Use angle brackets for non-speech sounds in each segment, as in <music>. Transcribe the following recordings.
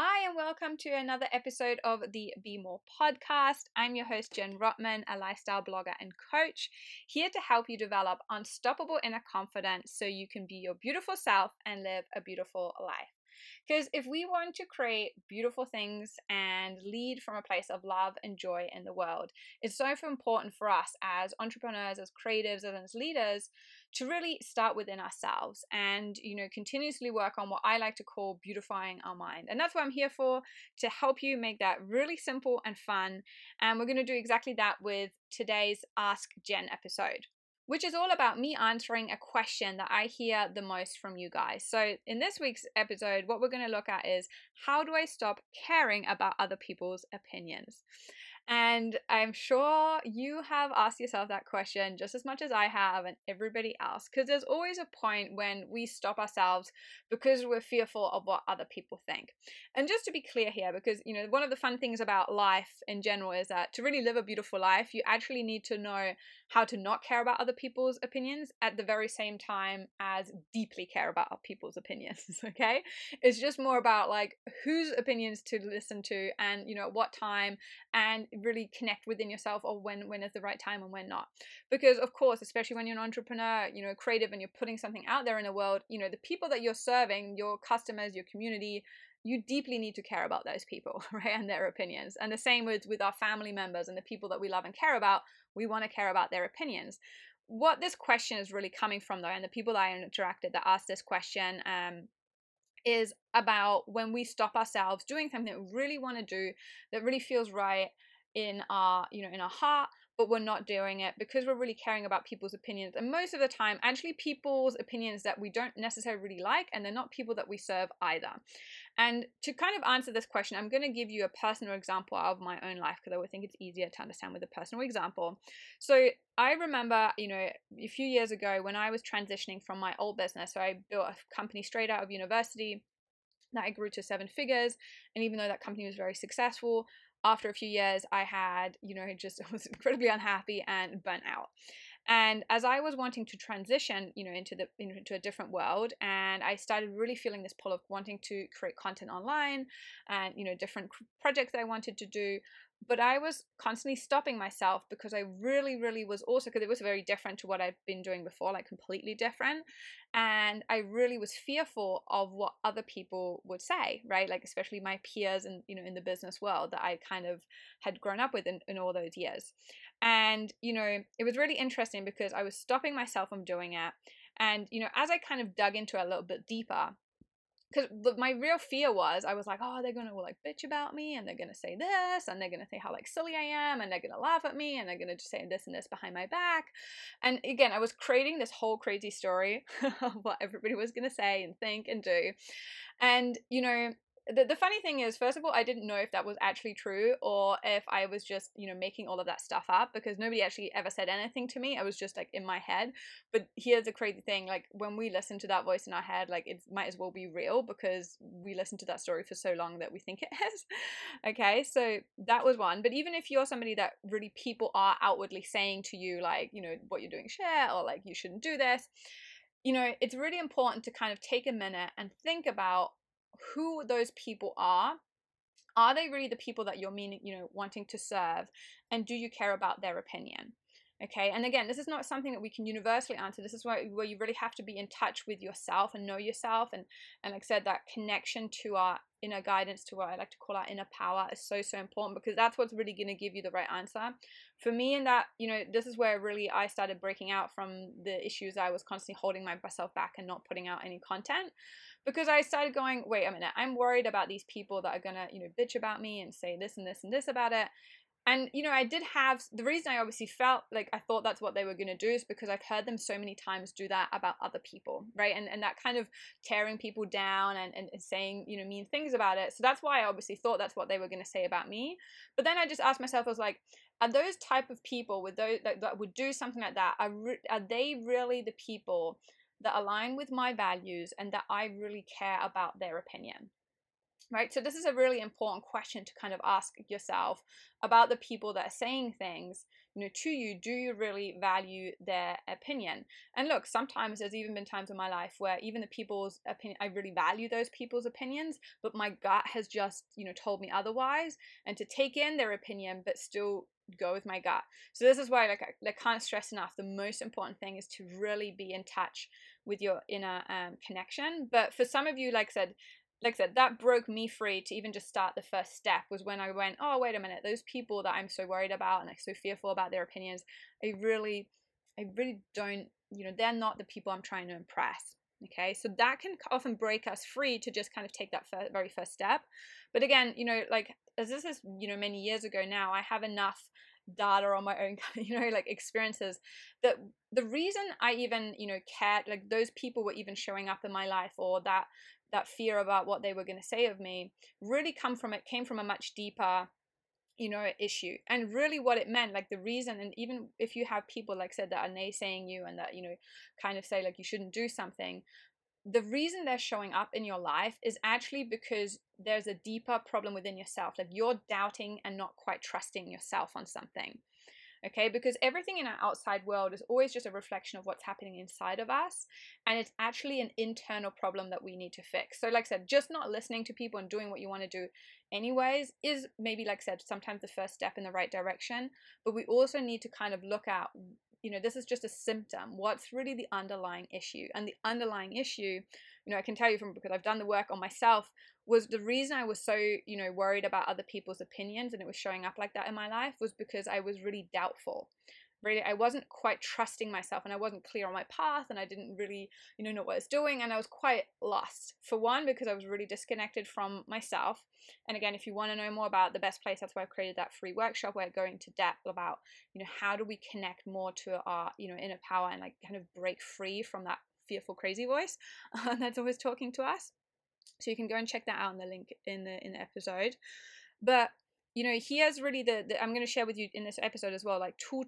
Hi, and welcome to another episode of the Be More podcast. I'm your host, Jen Rotman, a lifestyle blogger and coach, here to help you develop unstoppable inner confidence so you can be your beautiful self and live a beautiful life. Because if we want to create beautiful things and lead from a place of love and joy in the world, it's so important for us as entrepreneurs, as creatives, and as leaders to really start within ourselves and you know continuously work on what I like to call beautifying our mind. And that's what I'm here for to help you make that really simple and fun. And we're going to do exactly that with today's Ask Jen episode which is all about me answering a question that I hear the most from you guys. So, in this week's episode, what we're going to look at is how do I stop caring about other people's opinions? And I'm sure you have asked yourself that question just as much as I have and everybody else. Because there's always a point when we stop ourselves because we're fearful of what other people think. And just to be clear here, because, you know, one of the fun things about life in general is that to really live a beautiful life, you actually need to know how to not care about other people's opinions at the very same time as deeply care about other people's opinions. <laughs> Okay. It's just more about like whose opinions to listen to and, you know, at what time and really connect within yourself or when when is the right time and when not. Because of course especially when you're an entrepreneur you know creative and you're putting something out there in the world you know the people that you're serving your customers your community you deeply need to care about those people <laughs> right and their opinions. And the same with with our family members and the people that we love and care about we want to care about their opinions. What this question is really coming from though and the people that i interacted that asked this question um, is about when we stop ourselves doing something that we really want to do that really feels right in our you know in our heart but we're not doing it because we're really caring about people's opinions and most of the time actually people's opinions that we don't necessarily really like and they're not people that we serve either and to kind of answer this question i'm going to give you a personal example of my own life because i would think it's easier to understand with a personal example so i remember you know a few years ago when i was transitioning from my old business so i built a company straight out of university that I grew to seven figures. And even though that company was very successful, after a few years, I had, you know, just <laughs> was incredibly unhappy and burnt out. And as I was wanting to transition, you know, into the into a different world, and I started really feeling this pull of wanting to create content online, and you know, different projects I wanted to do, but I was constantly stopping myself because I really, really was also because it was very different to what I'd been doing before, like completely different. And I really was fearful of what other people would say, right? Like especially my peers and you know in the business world that I kind of had grown up with in, in all those years. And you know, it was really interesting because I was stopping myself from doing it. And you know, as I kind of dug into it a little bit deeper, because my real fear was I was like, oh, they're gonna like bitch about me, and they're gonna say this, and they're gonna say how like silly I am, and they're gonna laugh at me, and they're gonna just say this and this behind my back. And again, I was creating this whole crazy story <laughs> of what everybody was gonna say and think and do. And you know, the, the funny thing is first of all i didn't know if that was actually true or if i was just you know making all of that stuff up because nobody actually ever said anything to me. I was just like in my head. But here's the crazy thing like when we listen to that voice in our head like it might as well be real because we listened to that story for so long that we think it is. <laughs> Okay? So that was one. But even if you're somebody that really people are outwardly saying to you like you know what you're doing share or like you shouldn't do this you know it's really important to kind of take a minute and think about who those people are. Are they really the people that you're meaning you know wanting to serve? And do you care about their opinion okay and again this is not something that we can universally answer this is where, where you really have to be in touch with yourself and know yourself and and like i said that connection to our inner guidance to what i like to call our inner power is so so important because that's what's really going to give you the right answer for me in that you know this is where really i started breaking out from the issues i was constantly holding myself back and not putting out any content because I started going, wait a minute, I'm worried about these people that are gonna, you know, bitch about me and say this and this and this about it. And, you know, I did have the reason I obviously felt like I thought that's what they were going to do is because I've heard them so many times do that about other people, right? And, and that kind of tearing people down and, and, saying, you know, mean things about it. So that's why I obviously thought that's what they were going to say about me. But then I just asked myself, I was like, are those type of people with those that, that would do something like that, are, re- are they really the people that align with my values and that I really care about their opinion. Right? So, this is a really important question to kind of ask yourself about the people that are saying things you know to you. Do you really value their opinion? And look sometimes there's even been times in my life where even the people's opinion i really value those people's opinions but my gut has just you know told me otherwise and to take in their opinion but still go with my gut. So this is why like I, can't stress enough the most important thing is to really be in touch with your inner um, connection. But for some of you like i said like I said, that broke me free to even just start the first step was when I went, oh, wait a minute, those people that I'm so worried about and like so fearful about their opinions, I really, I really don't, you know, they're not the people I'm trying to impress. Okay, so that can often break us free to just kind of take that first, very first step. But again, you know, like as this is, you know, many years ago now, I have enough data on my own <laughs> you know like experiences that the reason i even you know cared like those people were even showing up in my life or that that fear about what they were going to say of me really come from it came from a much deeper you know issue. And really what it meant like the reason and even if you have people like said that are naysaying you and that you know kind of say like you shouldn't do something the reason they're showing up in your life is actually because there's a deeper problem within yourself. Like you're doubting and not quite trusting yourself on something okay? Because everything in our outside world is always just a reflection of what's happening inside of us and it's actually an internal problem that we need to fix. So like i said just not listening to people and doing what you want to do anyways is maybe like i said sometimes the first step in the right direction but we also need to kind of look at you know this is just a symptom what's really the underlying issue and the underlying issue you know i can tell you from because i've done the work on myself was the reason I was so, you know, worried about other people's opinions and it was showing up like that in my life was because I was really doubtful. Really, I wasn't quite trusting myself and I wasn't clear on my path and I didn't really, you know, know what I was doing and I was quite lost. For one, because I was really disconnected from myself. And again, if you want to know more about the best place, that's why I've created that free workshop where I go into depth about, you know, how do we connect more to our, you know, inner power and like kind of break free from that fearful, crazy voice <laughs> uh, that's always talking to us. So you can go and check that out in the link in the in the episode. But you know, here's really the, the I'm going to share with you in this episode as well, like two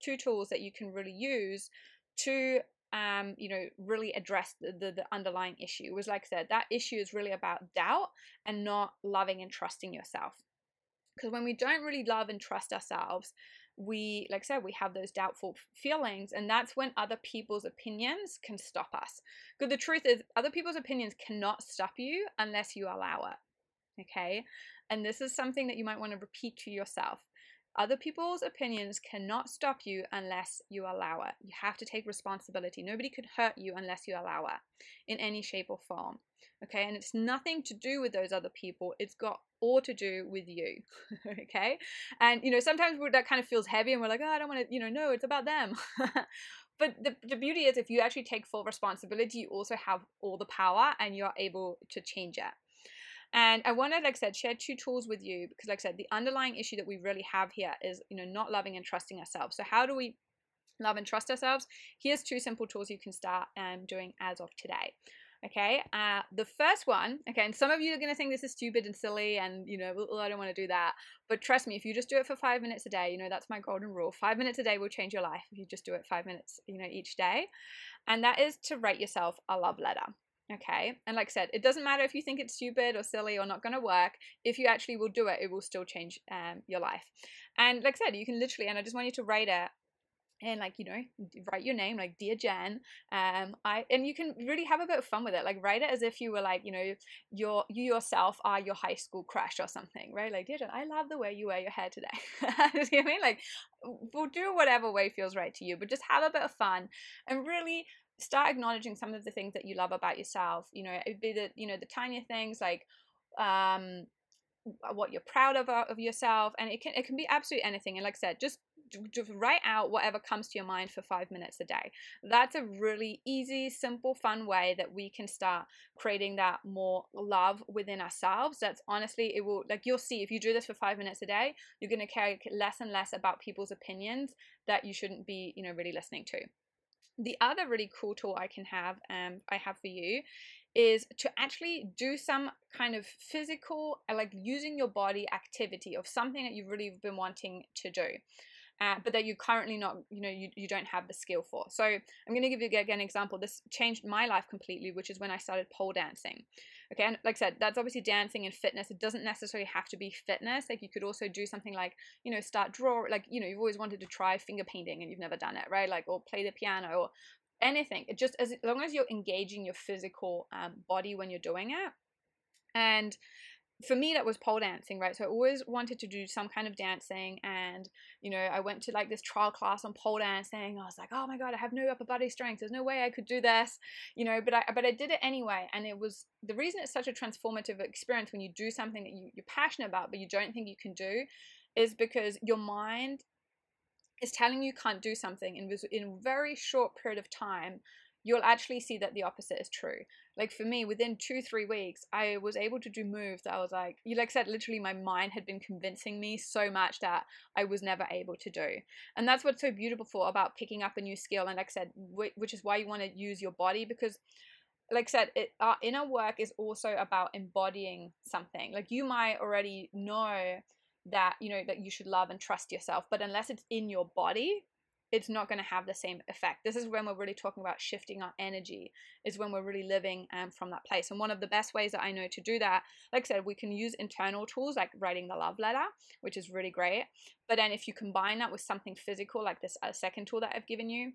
two tools that you can really use to um, you know, really address the, the, the underlying issue. Was like I said, that issue is really about doubt and not loving and trusting yourself. Because when we don't really love and trust ourselves, we like I said we have those doubtful feelings and that's when other people's opinions can stop us because the truth is other people's opinions cannot stop you unless you allow it okay and this is something that you might want to repeat to yourself other people's opinions cannot stop you unless you allow it. You have to take responsibility. Nobody could hurt you unless you allow it in any shape or form. Okay, and it's nothing to do with those other people, it's got all to do with you. <laughs> okay, and you know, sometimes that kind of feels heavy and we're like, oh, I don't want to, you know, no, it's about them. <laughs> but the, the beauty is, if you actually take full responsibility, you also have all the power and you're able to change it. And I want to, like I said, share two tools with you because, like I said, the underlying issue that we really have here is, you know, not loving and trusting ourselves. So, how do we love and trust ourselves? Here's two simple tools you can start um, doing as of today. Okay, uh, the first one, okay, and some of you are going to think this is stupid and silly, and you know, I don't want to do that. But trust me, if you just do it for five minutes a day, you know, that's my golden rule. Five minutes a day will change your life if you just do it five minutes, you know, each day. And that is to write yourself a love letter. Okay. And like I said, it doesn't matter if you think it's stupid or silly or not going to work. If you actually will do it, it will still change um, your life. And like I said, you can literally, and I just want you to write it and like you know write your name like dear jen um i and you can really have a bit of fun with it like write it as if you were like you know your you yourself are your high school crush or something right like dear jen i love the way you wear your hair today <laughs> you know what i mean like we'll do whatever way feels right to you but just have a bit of fun and really start acknowledging some of the things that you love about yourself you know it'd be the you know the tinier things like um what you're proud of uh, of yourself and it can it can be absolutely anything and like i said just just write out whatever comes to your mind for five minutes a day. That's a really easy, simple, fun way that we can start creating that more love within ourselves. That's honestly, it will, like, you'll see if you do this for five minutes a day, you're going to care less and less about people's opinions that you shouldn't be, you know, really listening to. The other really cool tool I can have, um, I have for you, is to actually do some kind of physical, uh, like using your body activity of something that you've really been wanting to do. Uh, but that you currently not, you know, you, you don't have the skill for. So I'm going to give you again an example. This changed my life completely, which is when I started pole dancing. Okay, and like I said, that's obviously dancing and fitness. It doesn't necessarily have to be fitness. Like you could also do something like, you know, start draw. Like you know, you've always wanted to try finger painting and you've never done it, right? Like or play the piano or anything. It just as long as you're engaging your physical um, body when you're doing it, and for me that was pole dancing right? So i always wanted to do some kind of dancing and you know i went to like this trial class on pole dancing. I was like oh my god i have no upper body strength. There's no way i could do this you know but i but i did it anyway. And it was the reason it's such a transformative experience when you do something that you, you're passionate about but you don't think you can do is because your mind is telling you can't do something in, in a very short period of time you'll actually see that the opposite is true. Like for me, within two, three weeks, I was able to do moves that I was like, you like said, literally my mind had been convincing me so much that I was never able to do. And that's what's so beautiful about picking up a new skill. And like I said, which is why you want to use your body because like I said, it, our inner work is also about embodying something. Like you might already know that, you know, that you should love and trust yourself, but unless it's in your body, it's not going to have the same effect. This is when we're really talking about shifting our energy, is when we're really living um, from that place. And one of the best ways that I know to do that, like I said, we can use internal tools like writing the love letter, which is really great. But then if you combine that with something physical, like this uh, second tool that I've given you,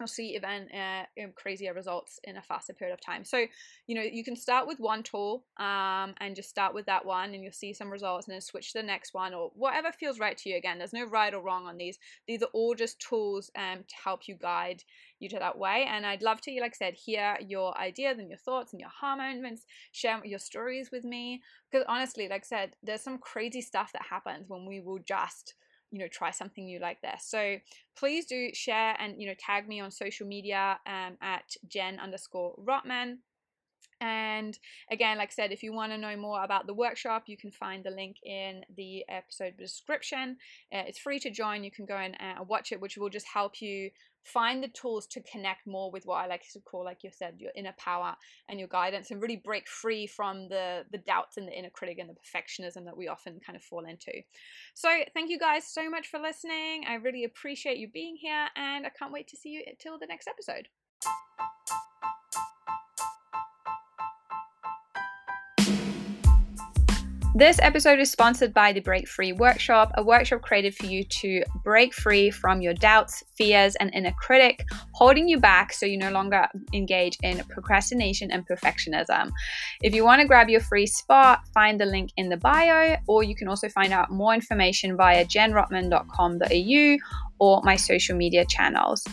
I'll see even uh, crazier results in a faster period of time. So, you know, you can start with one tool um, and just start with that one and you'll see some results and then switch to the next one or whatever feels right to you. Again, there's no right or wrong on these. These are all just tools um, to help you guide you to that way. And I'd love to, like I said, hear your ideas and your thoughts and your aha moments, share your stories with me. Because honestly, like I said, there's some crazy stuff that happens when we will just – you know try something new like this so please do share and you know tag me on social media um, at jen underscore rotman and again, like I said, if you want to know more about the workshop, you can find the link in the episode description. Uh, it's free to join. You can go and uh, watch it, which will just help you find the tools to connect more with what I like to call, like you said, your inner power and your guidance, and really break free from the the doubts and the inner critic and the perfectionism that we often kind of fall into. So, thank you guys so much for listening. I really appreciate you being here, and I can't wait to see you till the next episode. This episode is sponsored by the Break Free Workshop, a workshop created for you to break free from your doubts, fears, and inner critic holding you back so you no longer engage in procrastination and perfectionism. If you want to grab your free spot, find the link in the bio, or you can also find out more information via jenrotman.com.au or my social media channels.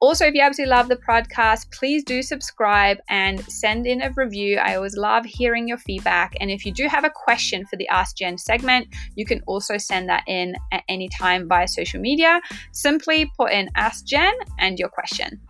Also, if you absolutely love the podcast, please do subscribe and send in a review. I always love hearing your feedback. And if you do have a question for the Ask Jen segment, you can also send that in at any time via social media. Simply put in Ask Jen and your question.